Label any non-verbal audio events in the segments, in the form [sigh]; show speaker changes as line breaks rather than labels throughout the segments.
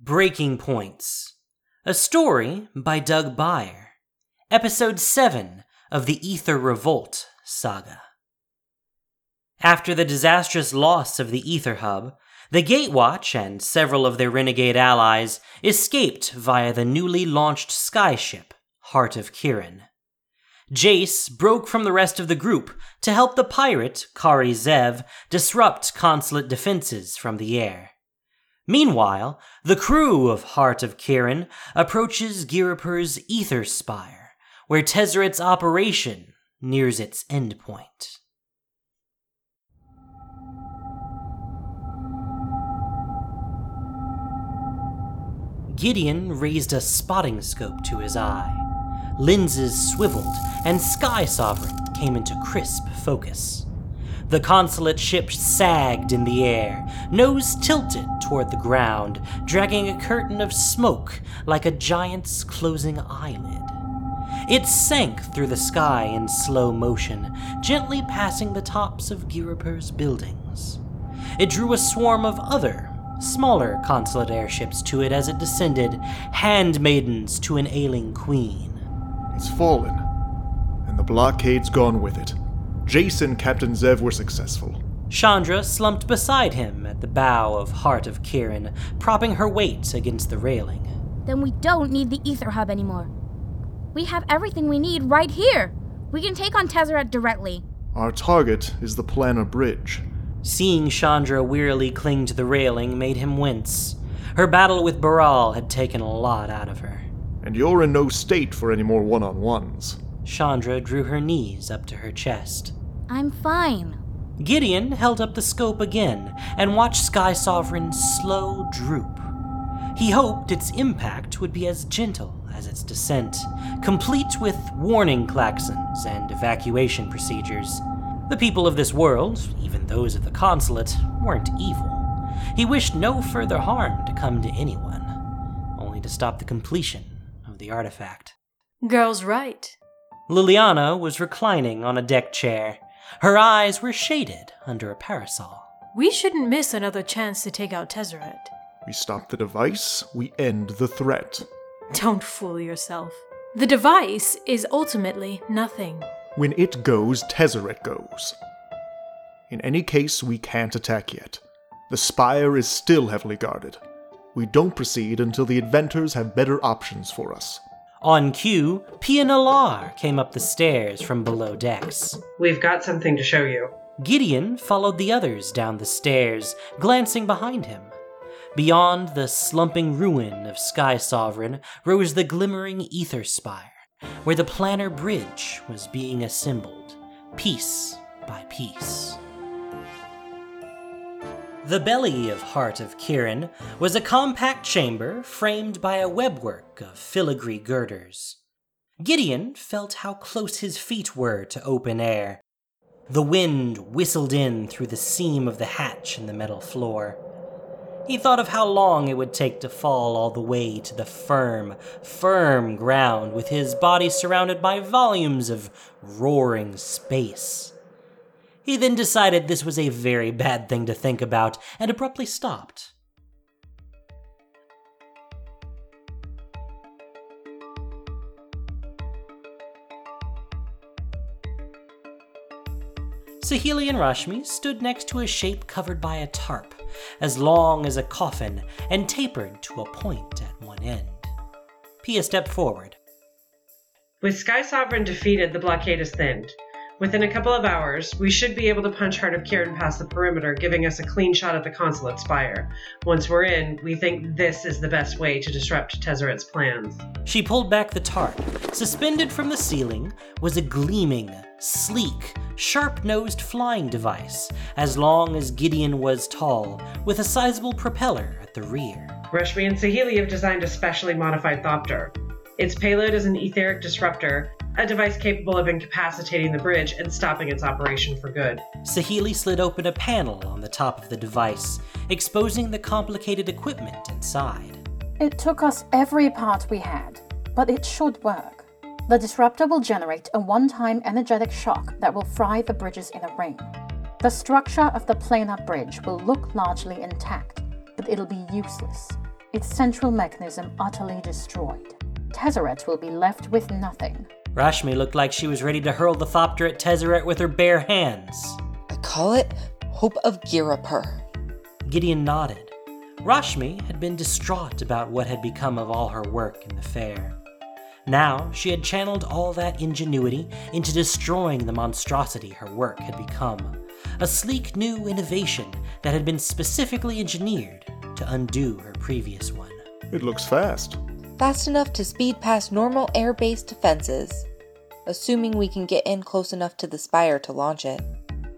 Breaking Points. A story by Doug Beyer. Episode 7 of the Aether Revolt saga. After the disastrous loss of the Aether Hub, the Gatewatch and several of their renegade allies escaped via the newly launched skyship, Heart of Kiran. Jace broke from the rest of the group to help the pirate, Kari Zev, disrupt consulate defenses from the air. Meanwhile, the crew of Heart of Kiran approaches Ghirapur's Aether Spire, where Tezzeret's operation nears its endpoint. Gideon raised a spotting scope to his eye. Lenses swiveled, and Sky Sovereign came into crisp focus. The consulate ship sagged in the air, nose tilted toward the ground, dragging a curtain of smoke like a giant's closing eyelid. It sank through the sky in slow motion, gently passing the tops of Ghirapur's buildings. It drew a swarm of other, smaller consulate airships to it as it descended, handmaidens to an ailing queen.
It's fallen, and the blockade's gone with it. Jace and Captain Zev were successful.
Chandra slumped beside him at the bow of Heart of Kiran, propping her weight against the railing.
Then we don't need the Aether Hub anymore. We have everything we need right here. We can take on Tezzeret directly.
Our target is the Planar Bridge.
Seeing Chandra wearily cling to the railing made him wince. Her battle with Baral had taken a lot out of her.
And you're in no state for any more one on ones.
Chandra drew her knees up to her chest.
I'm fine.
Gideon held up the scope again and watched Sky Sovereign's slow droop. He hoped its impact would be as gentle as its descent, complete with warning klaxons and evacuation procedures. The people of this world, even those of the consulate, weren't evil. He wished no further harm to come to anyone, only to stop the completion of the artifact.
Girl's right.
Liliana was reclining on a deck chair. Her eyes were shaded under a parasol.
We shouldn't miss another chance to take out Tezzeret.
We stop the device, we end the threat.
Don't fool yourself. The device is ultimately nothing.
When it goes, Tezzeret goes. In any case, we can't attack yet. The spire is still heavily guarded. We don't proceed until the inventors have better options for us.
On cue, Pia Nalaar came up the stairs from below decks.
We've got something to show you.
Gideon followed the others down the stairs, glancing behind him. Beyond the slumping ruin of Sky Sovereign rose the glimmering Aether Spire, where the planar bridge was being assembled, piece by piece. The belly of Heart of Kiran was a compact chamber framed by a webwork of filigree girders. Gideon felt how close his feet were to open air. The wind whistled in through the seam of the hatch in the metal floor. He thought of how long it would take to fall all the way to the firm, firm ground with his body surrounded by volumes of roaring space. He then decided this was a very bad thing to think about and abruptly stopped. Saheeli and Rashmi stood next to a shape covered by a tarp, as long as a coffin and tapered to a point at one end. Pia stepped forward.
With Sky Sovereign defeated, the blockade is thinned. Within a couple of hours, we should be able to punch Heart of Kiran past the perimeter, giving us a clean shot at the consulate spire. Once we're in, we think this is the best way to disrupt Tezzeret's plans.
She pulled back the tarp. Suspended from the ceiling was a gleaming, sleek, sharp nosed flying device, as long as Gideon was tall, with a sizable propeller at the rear.
Rashmi and Saheeli have designed a specially modified Thopter. Its payload is an etheric disruptor, a device capable of incapacitating the bridge and stopping its operation for good.
Saheeli slid open a panel on the top of the device, exposing the complicated equipment inside.
It took us every part we had, but it should work. The disruptor will generate a one time energetic shock that will fry the bridges in a ring. The structure of the planar bridge will look largely intact, but it'll be useless. its central mechanism utterly destroyed. Tezzeret will be left with nothing.
Rashmi looked like she was ready to hurl the Thopter at Tezzeret with her bare hands.
I call it Hope of Ghirapur.
Gideon nodded. Rashmi had been distraught about what had become of all her work in the fair. Now she had channeled all that ingenuity into destroying the monstrosity her work had become, a sleek new innovation that had been specifically engineered to undo her previous one.
It looks fast.
Fast enough to speed past normal air based defenses, assuming we can get in close enough to the spire to launch it.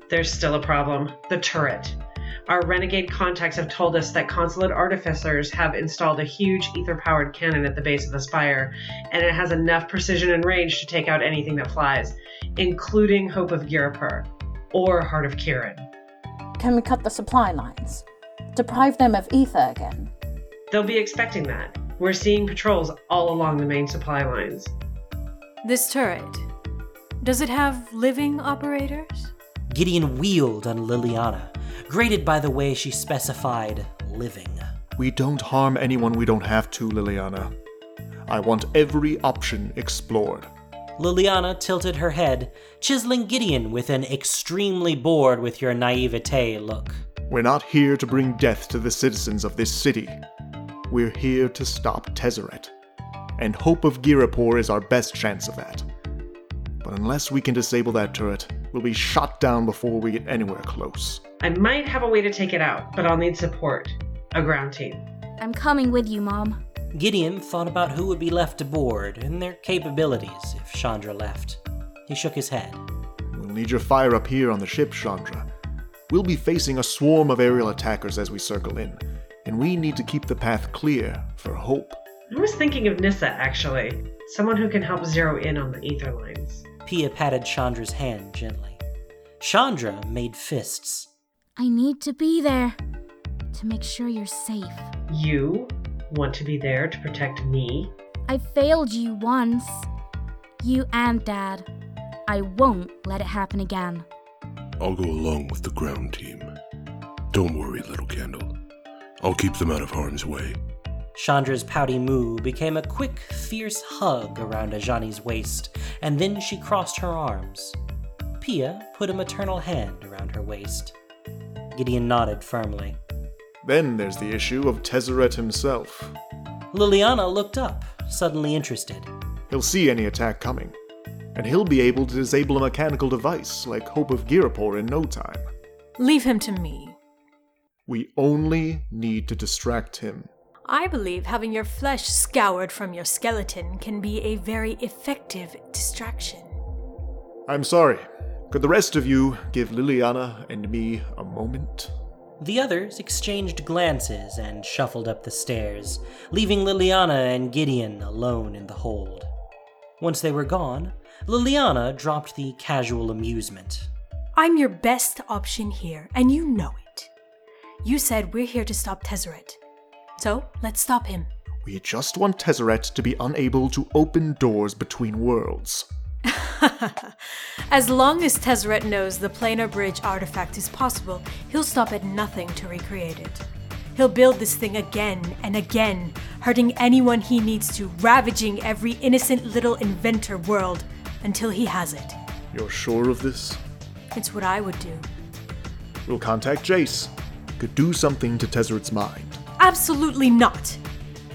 There's still a problem the turret. Our renegade contacts have told us that consulate artificers have installed a huge ether powered cannon at the base of the spire, and it has enough precision and range to take out anything that flies, including Hope of Ghirapur or Heart of Kiran.
Can we cut the supply lines? Deprive them of ether again?
They'll be expecting that. We're seeing patrols all along the main supply lines.
This turret, does it have living operators?
Gideon wheeled on Liliana, grated by the way she specified living.
We don't harm anyone we don't have to, Liliana. I want every option explored.
Liliana tilted her head, chiseling Gideon with an extremely bored with your naivete look.
We're not here to bring death to the citizens of this city. We're here to stop Tezzeret. And Hope of Ghirapur is our best chance of that. But unless we can disable that turret, we'll be shot down before we get anywhere close.
I might have a way to take it out, but I'll need support. A ground team.
I'm coming with you, Mom.
Gideon thought about who would be left aboard and their capabilities if Chandra left. He shook his head.
We'll need your fire up here on the ship, Chandra. We'll be facing a swarm of aerial attackers as we circle in, and we need to keep the path clear for Hope.
I was thinking of Nissa, actually. Someone who can help zero in on the ether lines.
Pia patted Chandra's hand gently. Chandra made fists.
I need to be there to make sure you're safe.
You want to be there to protect me?
I failed you once. You and Dad. I won't let it happen again.
I'll go along with the ground team. Don't worry, little candle. I'll keep them out of harm's way.
Chandra's pouty moo became a quick, fierce hug around Ajani's waist, and then she crossed her arms. Pia put a maternal hand around her waist. Gideon nodded firmly.
Then there's the issue of Tezzeret himself.
Liliana looked up, suddenly interested.
He'll see any attack coming, and he'll be able to disable a mechanical device like Hope of Ghirapur in no time.
Leave him to me.
We only need to distract him.
I believe having your flesh scoured from your skeleton can be a very effective distraction.
I'm sorry. Could the rest of you give Liliana and me a moment?
The others exchanged glances and shuffled up the stairs, leaving Liliana and Gideon alone in the hold. Once they were gone, Liliana dropped the casual amusement.
I'm your best option here, and you know it. You said we're here to stop Tezzeret. So, let's stop him.
We just want Tezzeret to be unable to open doors between worlds. [laughs]
as long as Tezzeret knows the planar bridge artifact is possible, he'll stop at nothing to recreate it. He'll build this thing again and again, hurting anyone he needs to, ravaging every innocent little inventor world until he has it.
You're sure of this?
It's what I would do.
We'll contact Jace. Could do something to Tezzeret's mind.
Absolutely not.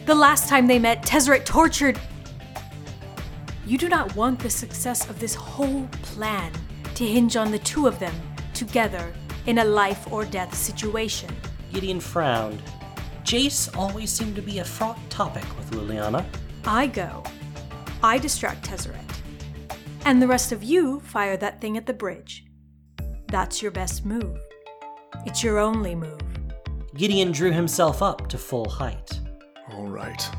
The last time they met, Tezzeret tortured. You do not want the success of this whole plan to hinge on the two of them together in a life or death situation.
Gideon frowned. Jace always seemed to be a fraught topic with Liliana.
I go. I distract Tezzeret. And the rest of you fire that thing at the bridge. That's your best move. It's your only move.
Gideon drew himself up to full height.
All right.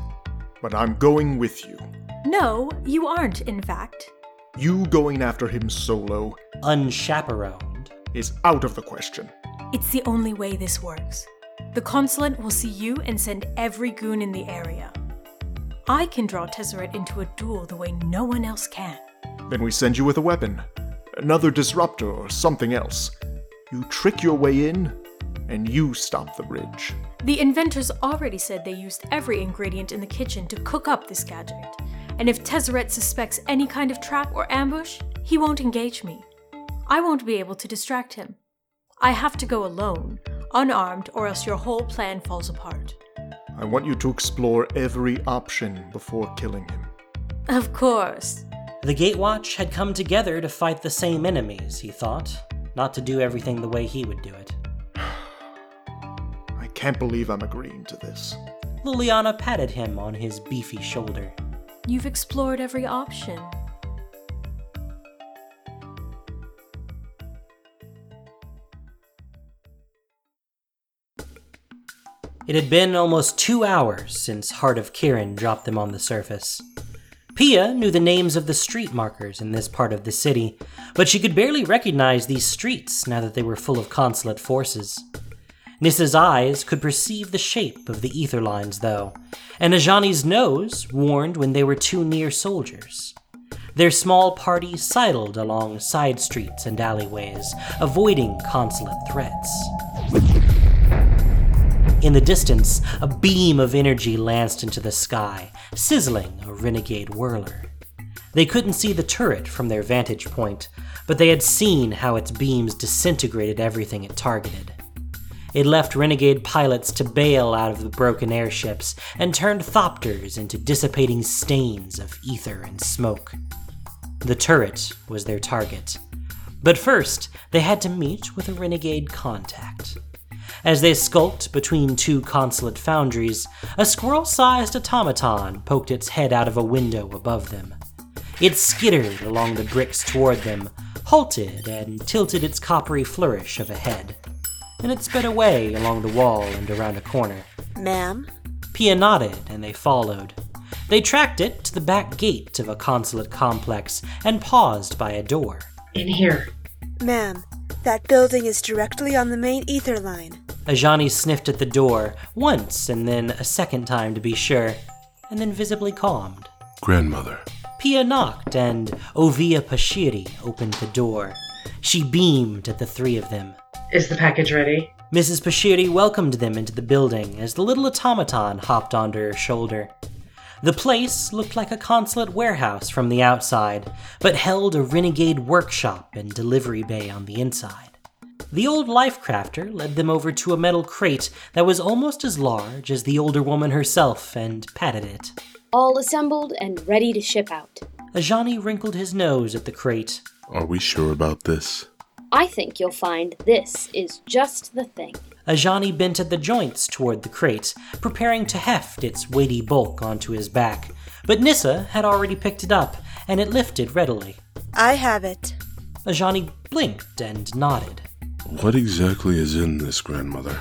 But I'm going with you.
No, you aren't, in fact.
You going after him solo,
Unchaperoned.
is out of the question.
It's the only way this works. The consulate will see you and send every goon in the area. I can draw Tezzeret into a duel the way no one else can.
Then we send you with a weapon. Another disruptor or something else. You trick your way in, and you stop the bridge.
The inventors already said they used every ingredient in the kitchen to cook up this gadget. And if Tezzeret suspects any kind of trap or ambush, he won't engage me. I won't be able to distract him. I have to go alone, unarmed, or else your whole plan falls apart.
I want you to explore every option before killing him.
Of course.
The Gatewatch had come together to fight the same enemies, he thought, not to do everything the way he would do it. [sighs]
I can't believe I'm agreeing to this.
Liliana patted him on his beefy shoulder.
You've explored every option.
It had been almost two hours since Heart of Kiran dropped them on the surface. Pia knew the names of the street markers in this part of the city, but she could barely recognize these streets now that they were full of consulate forces. Nissa's eyes could perceive the shape of the ether lines, though, and Ajani's nose warned when they were too near soldiers. Their small party sidled along side streets and alleyways, avoiding consulate threats. In the distance, a beam of energy lanced into the sky, sizzling a renegade whirler. They couldn't see the turret from their vantage point, but they had seen how its beams disintegrated everything it targeted. It left renegade pilots to bail out of the broken airships and turned thopters into dissipating stains of ether and smoke. The turret was their target. But first, they had to meet with a renegade contact. As they skulked between two consulate foundries, a squirrel sized automaton poked its head out of a window above them. It skittered along the bricks toward them, halted, and tilted its coppery flourish of a head. Then it sped away along the wall and around a corner.
Ma'am?
Pia nodded, and they followed. They tracked it to the back gate of a consulate complex and paused by a door.
In here.
Ma'am, that building is directly on the main ether line.
Ajani sniffed at the door once and then a second time to be sure, and then visibly calmed.
Grandmother.
Pia knocked, and Oviya Pashiri opened the door. She beamed at the three of them.
Is the package ready?
Mrs. Pashiri welcomed them into the building as the little automaton hopped onto her shoulder. The place looked like a consulate warehouse from the outside, but held a renegade workshop and delivery bay on the inside. The old life crafter led them over to a metal crate that was almost as large as the older woman herself and patted it.
All assembled and ready to ship out.
Ajani wrinkled his nose at the crate.
Are we sure about this?
I think you'll find this is just the thing.
Ajani bent at the joints toward the crate, preparing to heft its weighty bulk onto his back. But Nissa had already picked it up, and it lifted readily.
I have it.
Ajani blinked and nodded.
What exactly is in this, grandmother?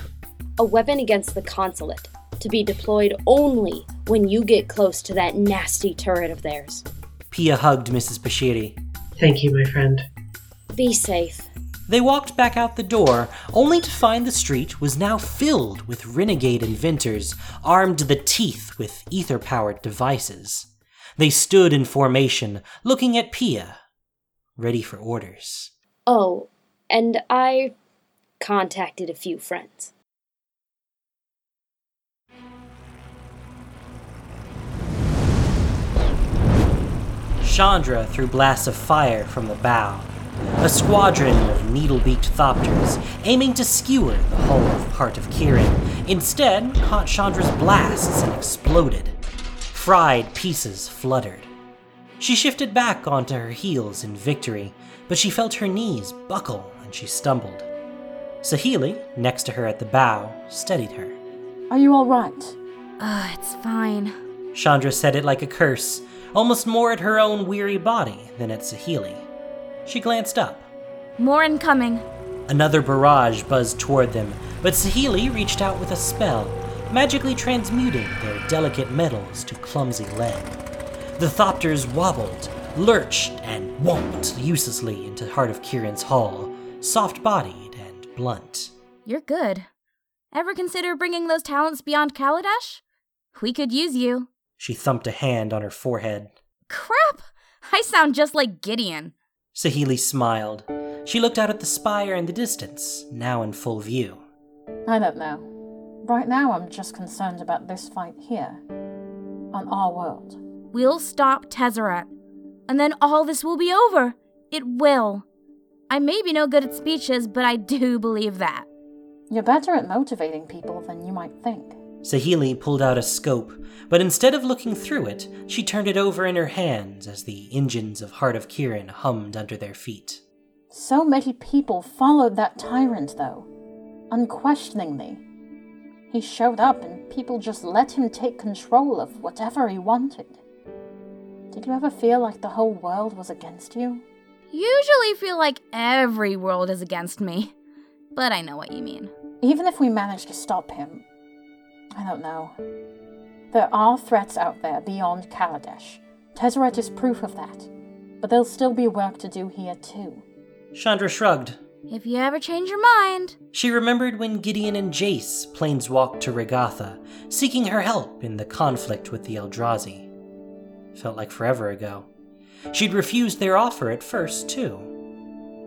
A weapon against the consulate, to be deployed only when you get close to that nasty turret of theirs.
Pia hugged Mrs. Pashiri.
Thank you, my friend.
Be safe.
They walked back out the door, only to find the street was now filled with renegade inventors armed to the teeth with ether powered devices. They stood in formation, looking at Pia, ready for orders.
Oh, and I contacted a few friends.
Chandra threw blasts of fire from the bow. A squadron of needle-beaked thopters, aiming to skewer the hull of Heart of Kiran, instead caught Chandra's blasts and exploded. Fried pieces fluttered. She shifted back onto her heels in victory, but she felt her knees buckle and she stumbled. Saheeli, next to her at the bow, steadied her.
Are you all right?
Uh, it's fine.
Chandra said it like a curse, almost more at her own weary body than at Saheeli. She glanced up.
More incoming.
Another barrage buzzed toward them, but Saheeli reached out with a spell, magically transmuting their delicate metals to clumsy lead. The Thopters wobbled, lurched, and whomped uselessly into Heart of Kiran's hull, soft bodied and blunt.
You're good. Ever consider bringing those talents beyond Kaladesh? We could use you.
She thumped a hand on her forehead.
Crap! I sound just like Gideon.
Saheeli smiled. She looked out at the spire in the distance, now in full view.
I don't know. Right now, I'm just concerned about this fight here. On our world.
We'll stop Tezzeret, and then all this will be over. It will. I may be no good at speeches, but I do [laughs] believe that.
You're better at motivating people than you might think.
Saheeli pulled out a scope, but instead of looking through it, she turned it over in her hands as the engines of Heart of Kiran hummed under their feet.
So many people followed that tyrant, though, unquestioningly. He showed up and people just let him take control of whatever he wanted. Did you ever feel like the whole world was against you?
Usually feel like every world is against me, but I know what you mean.
Even if we manage to stop him, I don't know. There are threats out there beyond Kaladesh. Tezzeret is proof of that. But there'll still be work to do here, too.
Chandra shrugged.
If you ever change your mind.
She remembered when Gideon and Jace planeswalked to Regatha, seeking her help in the conflict with the Eldrazi. Felt like forever ago. She'd refused their offer at first, too.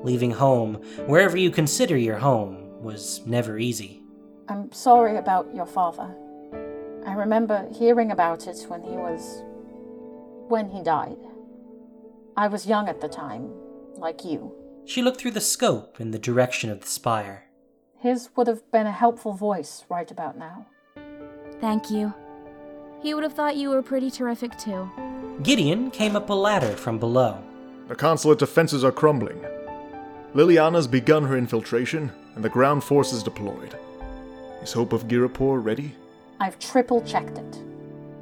Leaving home, wherever you consider your home, was never easy.
I'm sorry about your father. I remember hearing about it when he was. when he died. I was young at the time, like you.
She looked through the scope in the direction of the spire.
His would have been a helpful voice right about now.
Thank you. He would have thought you were pretty terrific too.
Gideon came up a ladder from below.
The consulate defenses are crumbling. Liliana's begun her infiltration, and the ground forces deployed. Is Hope of Ghirapur ready?
I've triple checked it.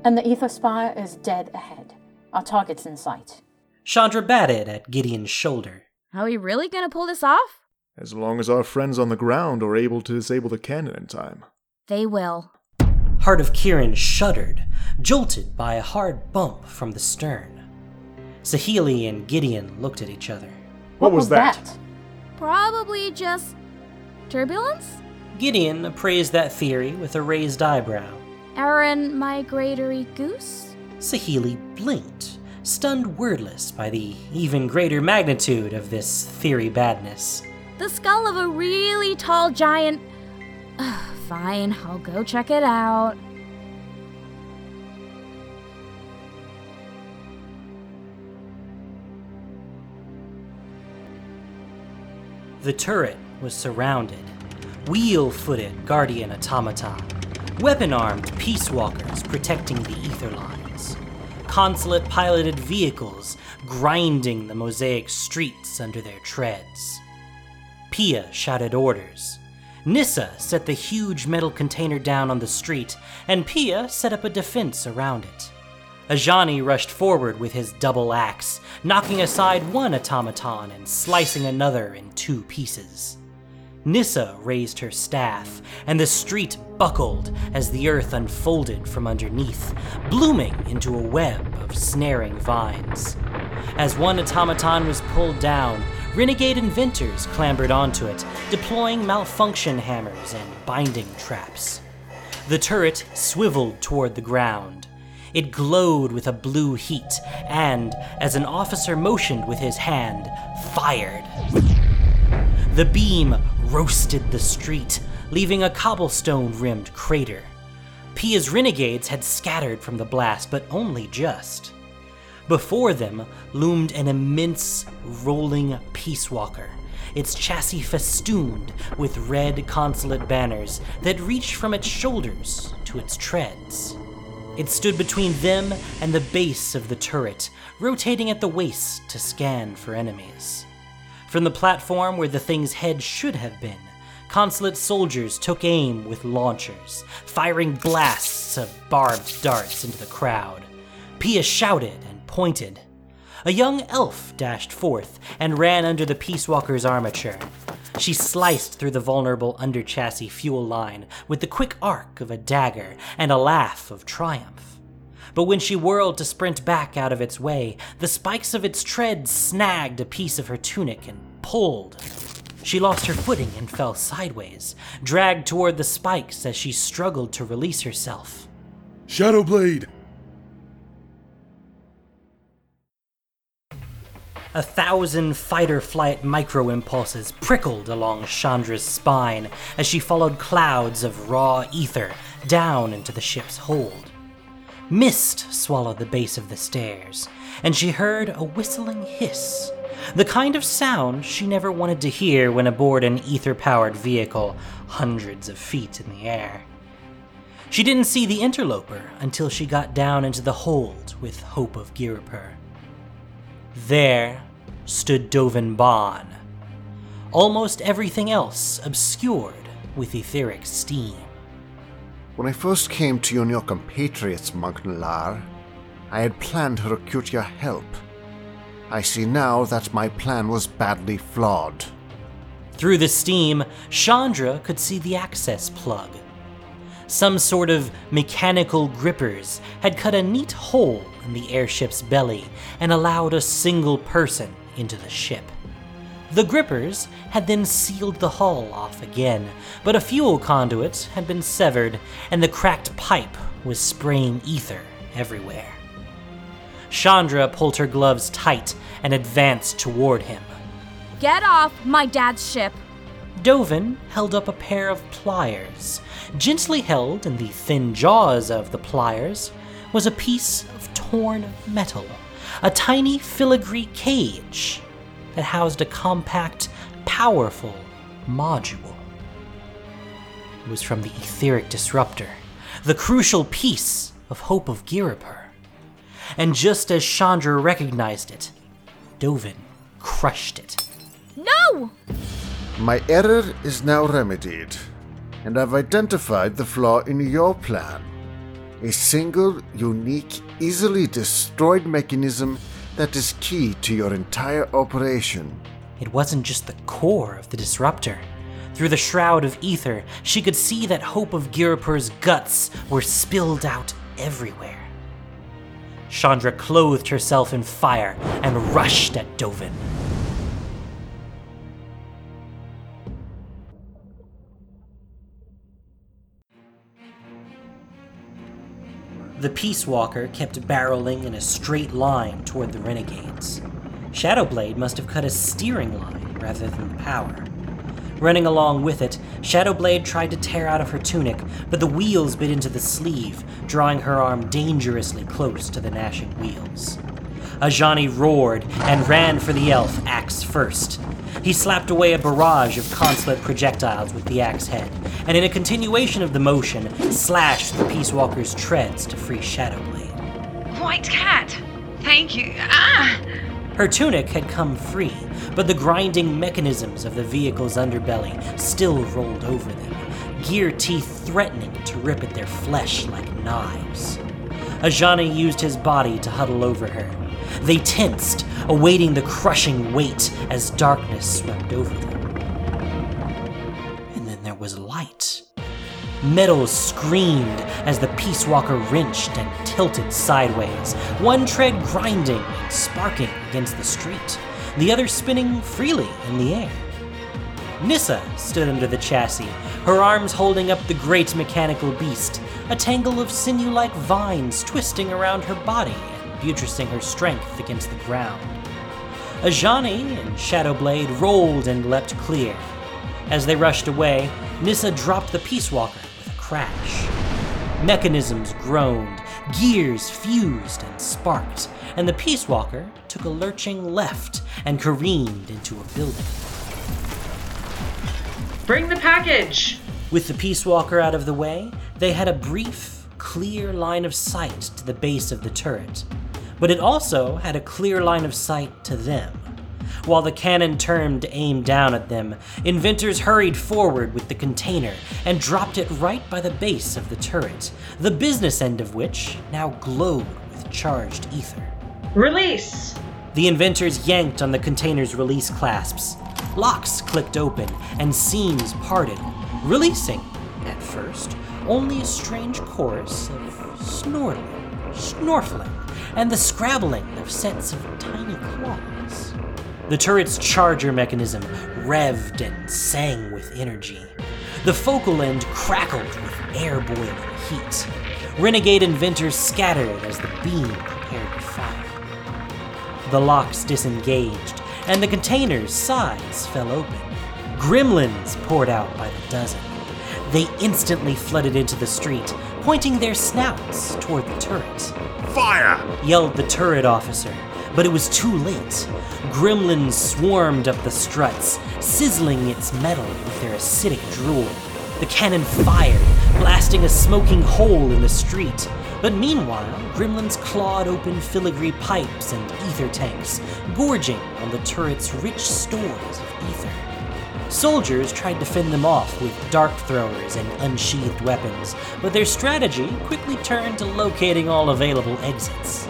And the Aether Spire is dead ahead. Our target's in sight.
Chandra batted at Gideon's shoulder.
Are we really gonna pull this off?
As long as our friends on the ground are able to disable the cannon in time.
They will.
Heart of Kiran shuddered, jolted by a hard bump from the stern. Saheeli and Gideon looked at each other.
What, was that?
Probably just turbulence?
Gideon appraised that theory with a raised eyebrow.
Aaron migratory goose?
Saheeli blinked, stunned wordless by the even greater magnitude of this theory badness.
The skull of a really tall giant. Fine, I'll go check it out.
The turret was surrounded. Wheel footed guardian automaton, weapon armed peace walkers protecting the ether lines, consulate piloted vehicles grinding the mosaic streets under their treads. Pia shouted orders. Nissa set the huge metal container down on the street, and Pia set up a defense around it. Ajani rushed forward with his double axe, knocking aside one automaton and slicing another in two pieces. Nissa raised her staff, and the street buckled as the earth unfolded from underneath, blooming into a web of snaring vines. As one automaton was pulled down, renegade inventors clambered onto it, deploying malfunction hammers and binding traps. The turret swiveled toward the ground. It glowed with a blue heat, and, as an officer motioned with his hand, fired. The beam roasted the street, leaving a cobblestone rimmed crater. Pia's renegades had scattered from the blast, but only just. Before them loomed an immense rolling peace walker, its chassis festooned with red consulate banners that reached from its shoulders to its treads. It stood between them and the base of the turret, rotating at the waist to scan for enemies. From the platform where the thing's head should have been, consulate soldiers took aim with launchers, firing blasts of barbed darts into the crowd. Pia shouted and pointed. A young elf dashed forth and ran under the Peace Walker's armature. She sliced through the vulnerable underchassis fuel line with the quick arc of a dagger and a laugh of triumph. But when she whirled to sprint back out of its way, the spikes of its tread snagged a piece of her tunic and pulled. She lost her footing and fell sideways, dragged toward the spikes as she struggled to release herself.
Shadowblade!
A thousand fighter flight micro impulses prickled along Chandra's spine as she followed clouds of raw ether down into the ship's hold. Mist swallowed the base of the stairs, and she heard a whistling hiss, the kind of sound she never wanted to hear when aboard an ether powered vehicle hundreds of feet in the air. She didn't see the interloper until she got down into the hold with Hope of Ghirapur. There stood Dovin Baan, almost everything else obscured with etheric steam.
When I first came to you and your compatriots, Monk Nalaar, I had planned to recruit your help. I see now that my plan was badly flawed.
Through the steam, Chandra could see the access plug. Some sort of mechanical grippers had cut a neat hole in the airship's belly and allowed a single person into the ship. The grippers had then sealed the hull off again, but a fuel conduit had been severed and the cracked pipe was spraying ether everywhere. Chandra pulled her gloves tight and advanced toward him.
Get off my dad's ship.
Dovin held up a pair of pliers. Gently held in the thin jaws of the pliers was a piece of torn metal, a tiny filigree cage that housed a compact, powerful module. It was from the etheric disruptor, the crucial piece of Hope of Ghirapur. And just as Chandra recognized it, Dovin crushed it.
No!
My error is now remedied, and I've identified the flaw in your plan. A single, unique, easily destroyed mechanism that is key to your entire operation.
It wasn't just the core of the disruptor. Through the shroud of ether, she could see that Hope of Ghirapur's guts were spilled out everywhere. Chandra clothed herself in fire and rushed at Dovin. The Peace Walker kept barreling in a straight line toward the renegades. Shadowblade must have cut a steering line rather than the power. Running along with it, Shadowblade tried to tear out of her tunic, but the wheels bit into the sleeve, drawing her arm dangerously close to the gnashing wheels. Ajani roared and ran for the elf, axe first. He slapped away a barrage of consulate projectiles with the axe head, and in a continuation of the motion, slashed the Peace Walker's treads to free Shadowblade.
White cat! Thank you. Ah!
Her tunic had come free, but the grinding mechanisms of the vehicle's underbelly still rolled over them, gear teeth threatening to rip at their flesh like knives. Ajani used his body to huddle over her. They tensed, awaiting the crushing weight as darkness swept over them. And then there was light. Metal screamed as the Peace Walker wrenched and tilted sideways, one tread grinding and sparking against the street, the other spinning freely in the air. Nissa stood under the chassis, her arms holding up the great mechanical beast, a tangle of sinew like vines twisting around her body buttressing her strength against the ground. Ajani and Shadowblade rolled and leapt clear. As they rushed away, Nissa dropped the Peace Walker with a crash. Mechanisms groaned, gears fused and sparked, and the Peace Walker took a lurching left and careened into a building.
Bring the package!
With the Peace Walker out of the way, they had a brief, clear line of sight to the base of the turret. But it also had a clear line of sight to them. While the cannon turned to aim down at them, inventors hurried forward with the container and dropped it right by the base of the turret, the business end of which now glowed with charged ether.
Release!
The inventors yanked on the container's release clasps. Locks clicked open and seams parted, releasing, at first, only a strange chorus of snorting, snorfling, and the scrabbling of sets of tiny claws. The turret's charger mechanism revved and sang with energy. The focal end crackled with air boiling heat. Renegade inventors scattered as the beam prepared to fire. The locks disengaged, and the container's sides fell open. Gremlins poured out by the dozen. They instantly flooded into the street, pointing their snouts toward the turret.
Fire!
yelled the turret officer, but it was too late. Gremlins swarmed up the struts, sizzling its metal with their acidic drool. The cannon fired, blasting a smoking hole in the street. But meanwhile, gremlins clawed open filigree pipes and ether tanks, gorging on the turret's rich stores of ether. Soldiers tried to fend them off with dart throwers and unsheathed weapons, but their strategy quickly turned to locating all available exits.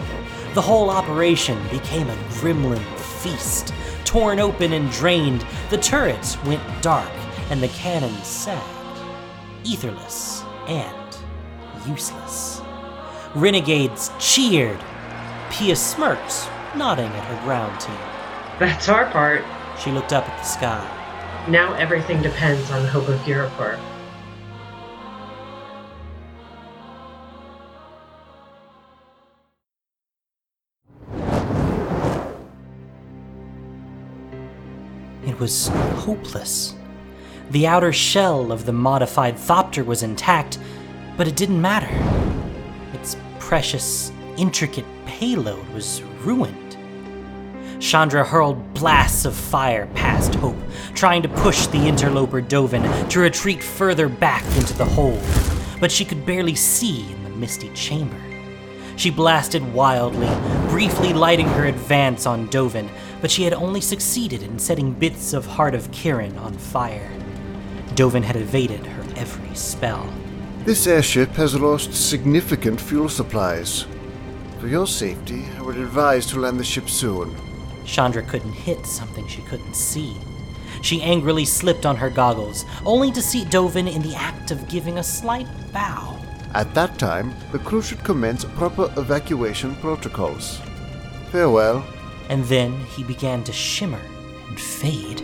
The whole operation became a gremlin feast. Torn open and drained, the turrets went dark and the cannons sagged, etherless and useless. Renegades cheered. Pia smirked, nodding at her ground team.
That's our part.
She looked up at the sky.
Now everything depends on the Hope of Ghirapur.
It was hopeless. The outer shell of the modified Thopter was intact, but it didn't matter. Its precious, intricate payload was ruined. Chandra hurled blasts of fire past Hope, trying to push the interloper Dovin to retreat further back into the hold, but she could barely see in the misty chamber. She blasted wildly, briefly lighting her advance on Dovin, but she had only succeeded in setting bits of Heart of Kiran on fire. Dovin had evaded her every spell.
This airship has lost significant fuel supplies. For your safety, I would advise to land the ship soon.
Chandra couldn't hit something she couldn't see. She angrily slipped on her goggles, only to see Dovin in the act of giving a slight bow.
At that time, the crew should commence proper evacuation protocols. Farewell.
And then he began to shimmer and fade.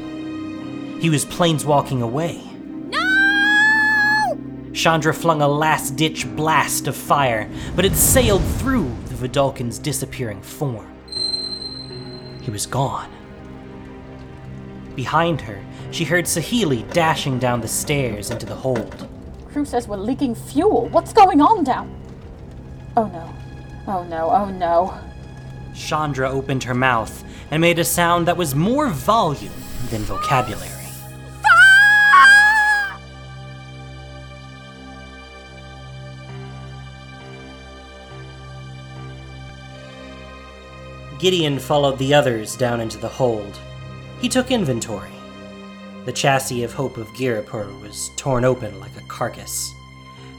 He was planeswalking away.
No!
Chandra flung a last ditch blast of fire, but it sailed through the Vedalken's disappearing form. He was gone. Behind her, she heard Saheeli dashing down the stairs into the hold.
Crew says we're leaking fuel. What's going on down? Oh no. Oh no, oh no.
Chandra opened her mouth and made a sound that was more volume than vocabulary. Gideon followed the others down into the hold. He took inventory. The chassis of Hope of Ghirapur was torn open like a carcass.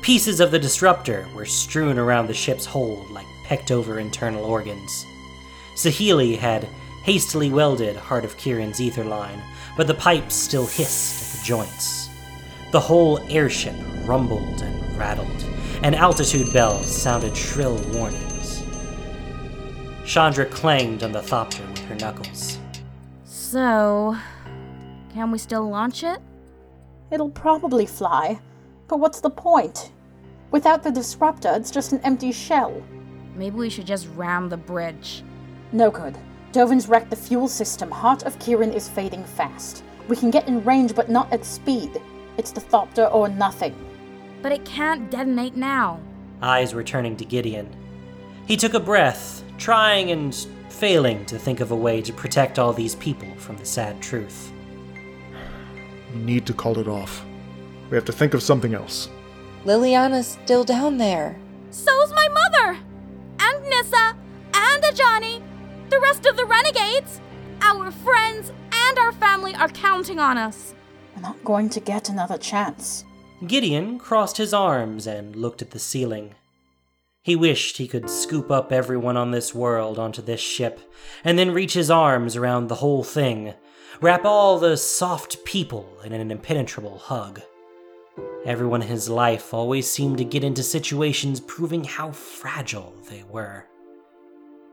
Pieces of the disruptor were strewn around the ship's hold like pecked over internal organs. Saheeli had hastily welded Heart of Kiran's ether line, but the pipes still hissed at the joints. The whole airship rumbled and rattled, and altitude bells sounded shrill warnings. Chandra clanged on the thopter with her knuckles.
So, can we still launch it?
It'll probably fly. But what's the point? Without the disruptor, it's just an empty shell.
Maybe we should just ram the bridge.
No good. Dovin's wrecked the fuel system. Heart of Kiran is fading fast. We can get in range, but not at speed. It's the Thopter or nothing.
But it can't detonate now.
Eyes were turning to Gideon. He took a breath, trying and failing to think of a way to protect all these people from the sad truth.
We need to call it off. We have to think of something else.
Liliana's still down there.
So's my mother! And Nissa! And Ajani! The rest of the renegades! Our friends and our family are counting on us.
We're not going to get another chance.
Gideon crossed his arms and looked at the ceiling. He wished he could scoop up everyone on this world onto this ship, and then reach his arms around the whole thing, wrap all the soft people in an impenetrable hug. Everyone in his life always seemed to get into situations proving how fragile they were.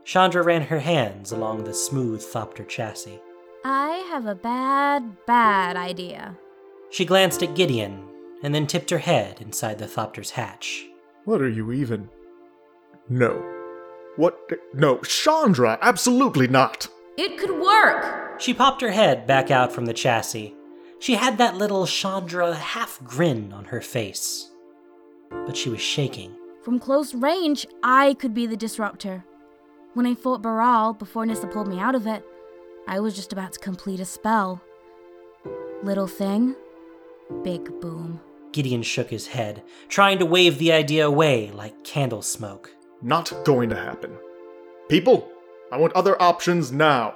Chandra ran her hands along the smooth Thopter chassis.
I have a bad, bad idea.
She glanced at Gideon and then tipped her head inside the Thopter's hatch.
What are you even? No. What? No, Chandra, absolutely not.
It could work.
She popped her head back out from the chassis. She had that little Chandra half grin on her face. But she was shaking.
From close range, I could be the disruptor. When I fought Baral before Nissa pulled me out of it, I was just about to complete a spell. Little thing, big boom.
Gideon shook his head, trying to wave the idea away like candle smoke.
Not going to happen. People, I want other options now.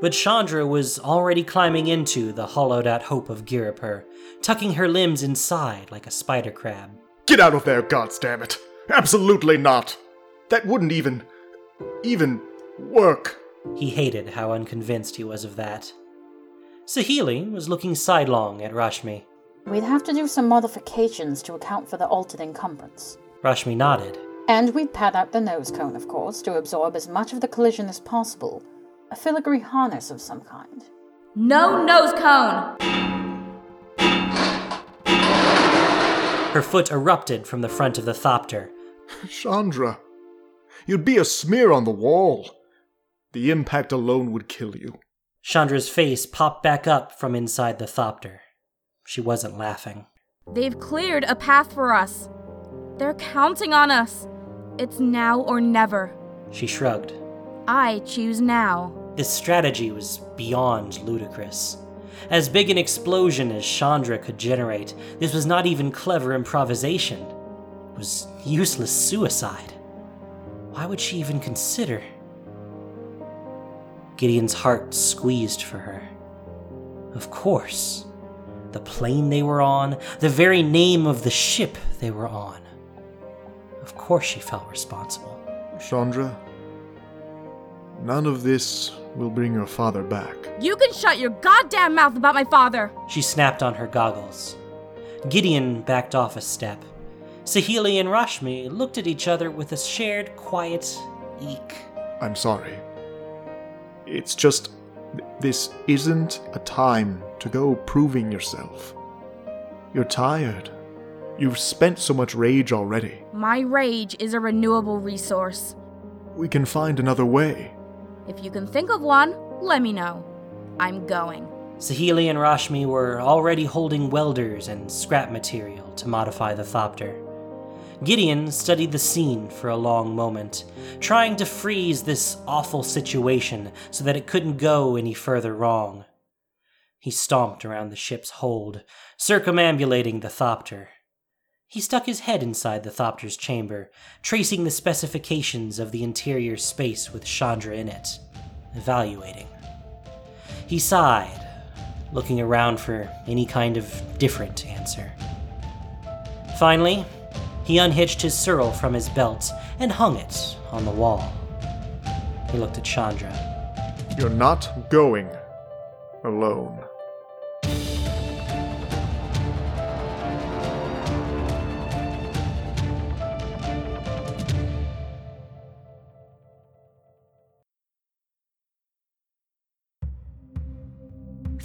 But Chandra was already climbing into the hollowed out hope of Ghirapur, tucking her limbs inside like a spider crab.
Get out of there, goddammit! Absolutely not! That wouldn't even. even work.
He hated how unconvinced he was of that. Saheeli was looking sidelong at Rashmi.
We'd have to do some modifications to account for the altered encumbrance.
Rashmi nodded.
And we'd pad out the nose cone, of course, to absorb as much of the collision as possible. A filigree harness of some kind.
No nose cone!
Her foot erupted from the front of the thopter.
Chandra, you'd be a smear on the wall. The impact alone would kill you.
Chandra's face popped back up from inside the thopter. She wasn't laughing.
They've cleared a path for us. They're counting on us. It's now or never.
She shrugged.
I choose now.
This strategy was beyond ludicrous. As big an explosion as Chandra could generate, this was not even clever improvisation. It was useless suicide. Why would she even consider? Gideon's heart squeezed for her. Of course. The plane they were on, the very name of the ship they were on. Of course she felt responsible.
Chandra, none of this will bring your father back.
You can shut your goddamn mouth about my father!
She snapped on her goggles. Gideon backed off a step. Saheeli and Rashmi looked at each other with a shared, quiet eek.
I'm sorry. It's just. This isn't a time to go proving yourself. You're tired. You've spent so much rage already.
My rage is a renewable resource.
We can find another way.
If you can think of one, let me know. I'm going.
Saheeli and Rashmi were already holding welders and scrap material to modify the thopter. Gideon studied the scene for a long moment, trying to freeze this awful situation so that it couldn't go any further wrong. He stomped around the ship's hold, circumambulating the thopter. He stuck his head inside the thopter's chamber, tracing the specifications of the interior space with Chandra in it, evaluating. He sighed, looking around for any kind of different answer. Finally, he unhitched his sural from his belt and hung it on the wall. He looked at Chandra.
You're not going alone.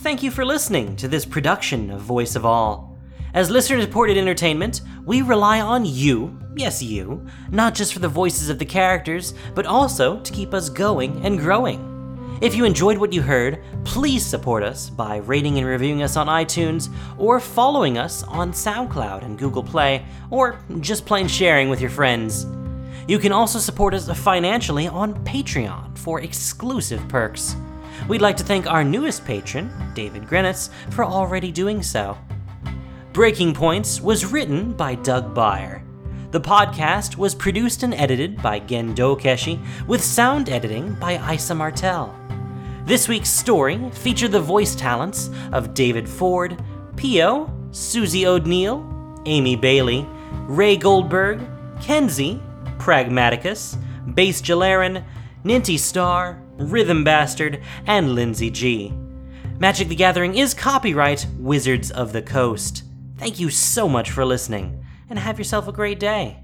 Thank you for listening to this production of Voice of All. As listener supported entertainment, we rely on you, yes, you, not just for the voices of the characters, but also to keep us going and growing. If you enjoyed what you heard, please support us by rating and reviewing us on iTunes, or following us on SoundCloud and Google Play, or just plain sharing with your friends. You can also support us financially on Patreon for exclusive perks. We'd like to thank our newest patron, David Grenitz, for already doing so. Breaking Points was written by Doug Beyer. The podcast was produced and edited by Gen Dokeshi, with sound editing by Isa Martell. This week's story featured the voice talents of David Ford, Pio, Susie O'Neill, Amy Bailey, Ray Goldberg, Kenzie, Pragmaticus, Base Jalarin, Ninty Star, Rhythm Bastard, and Lindsay G. Magic the Gathering is copyright Wizards of the Coast. Thank you so much for listening, and have yourself a great day.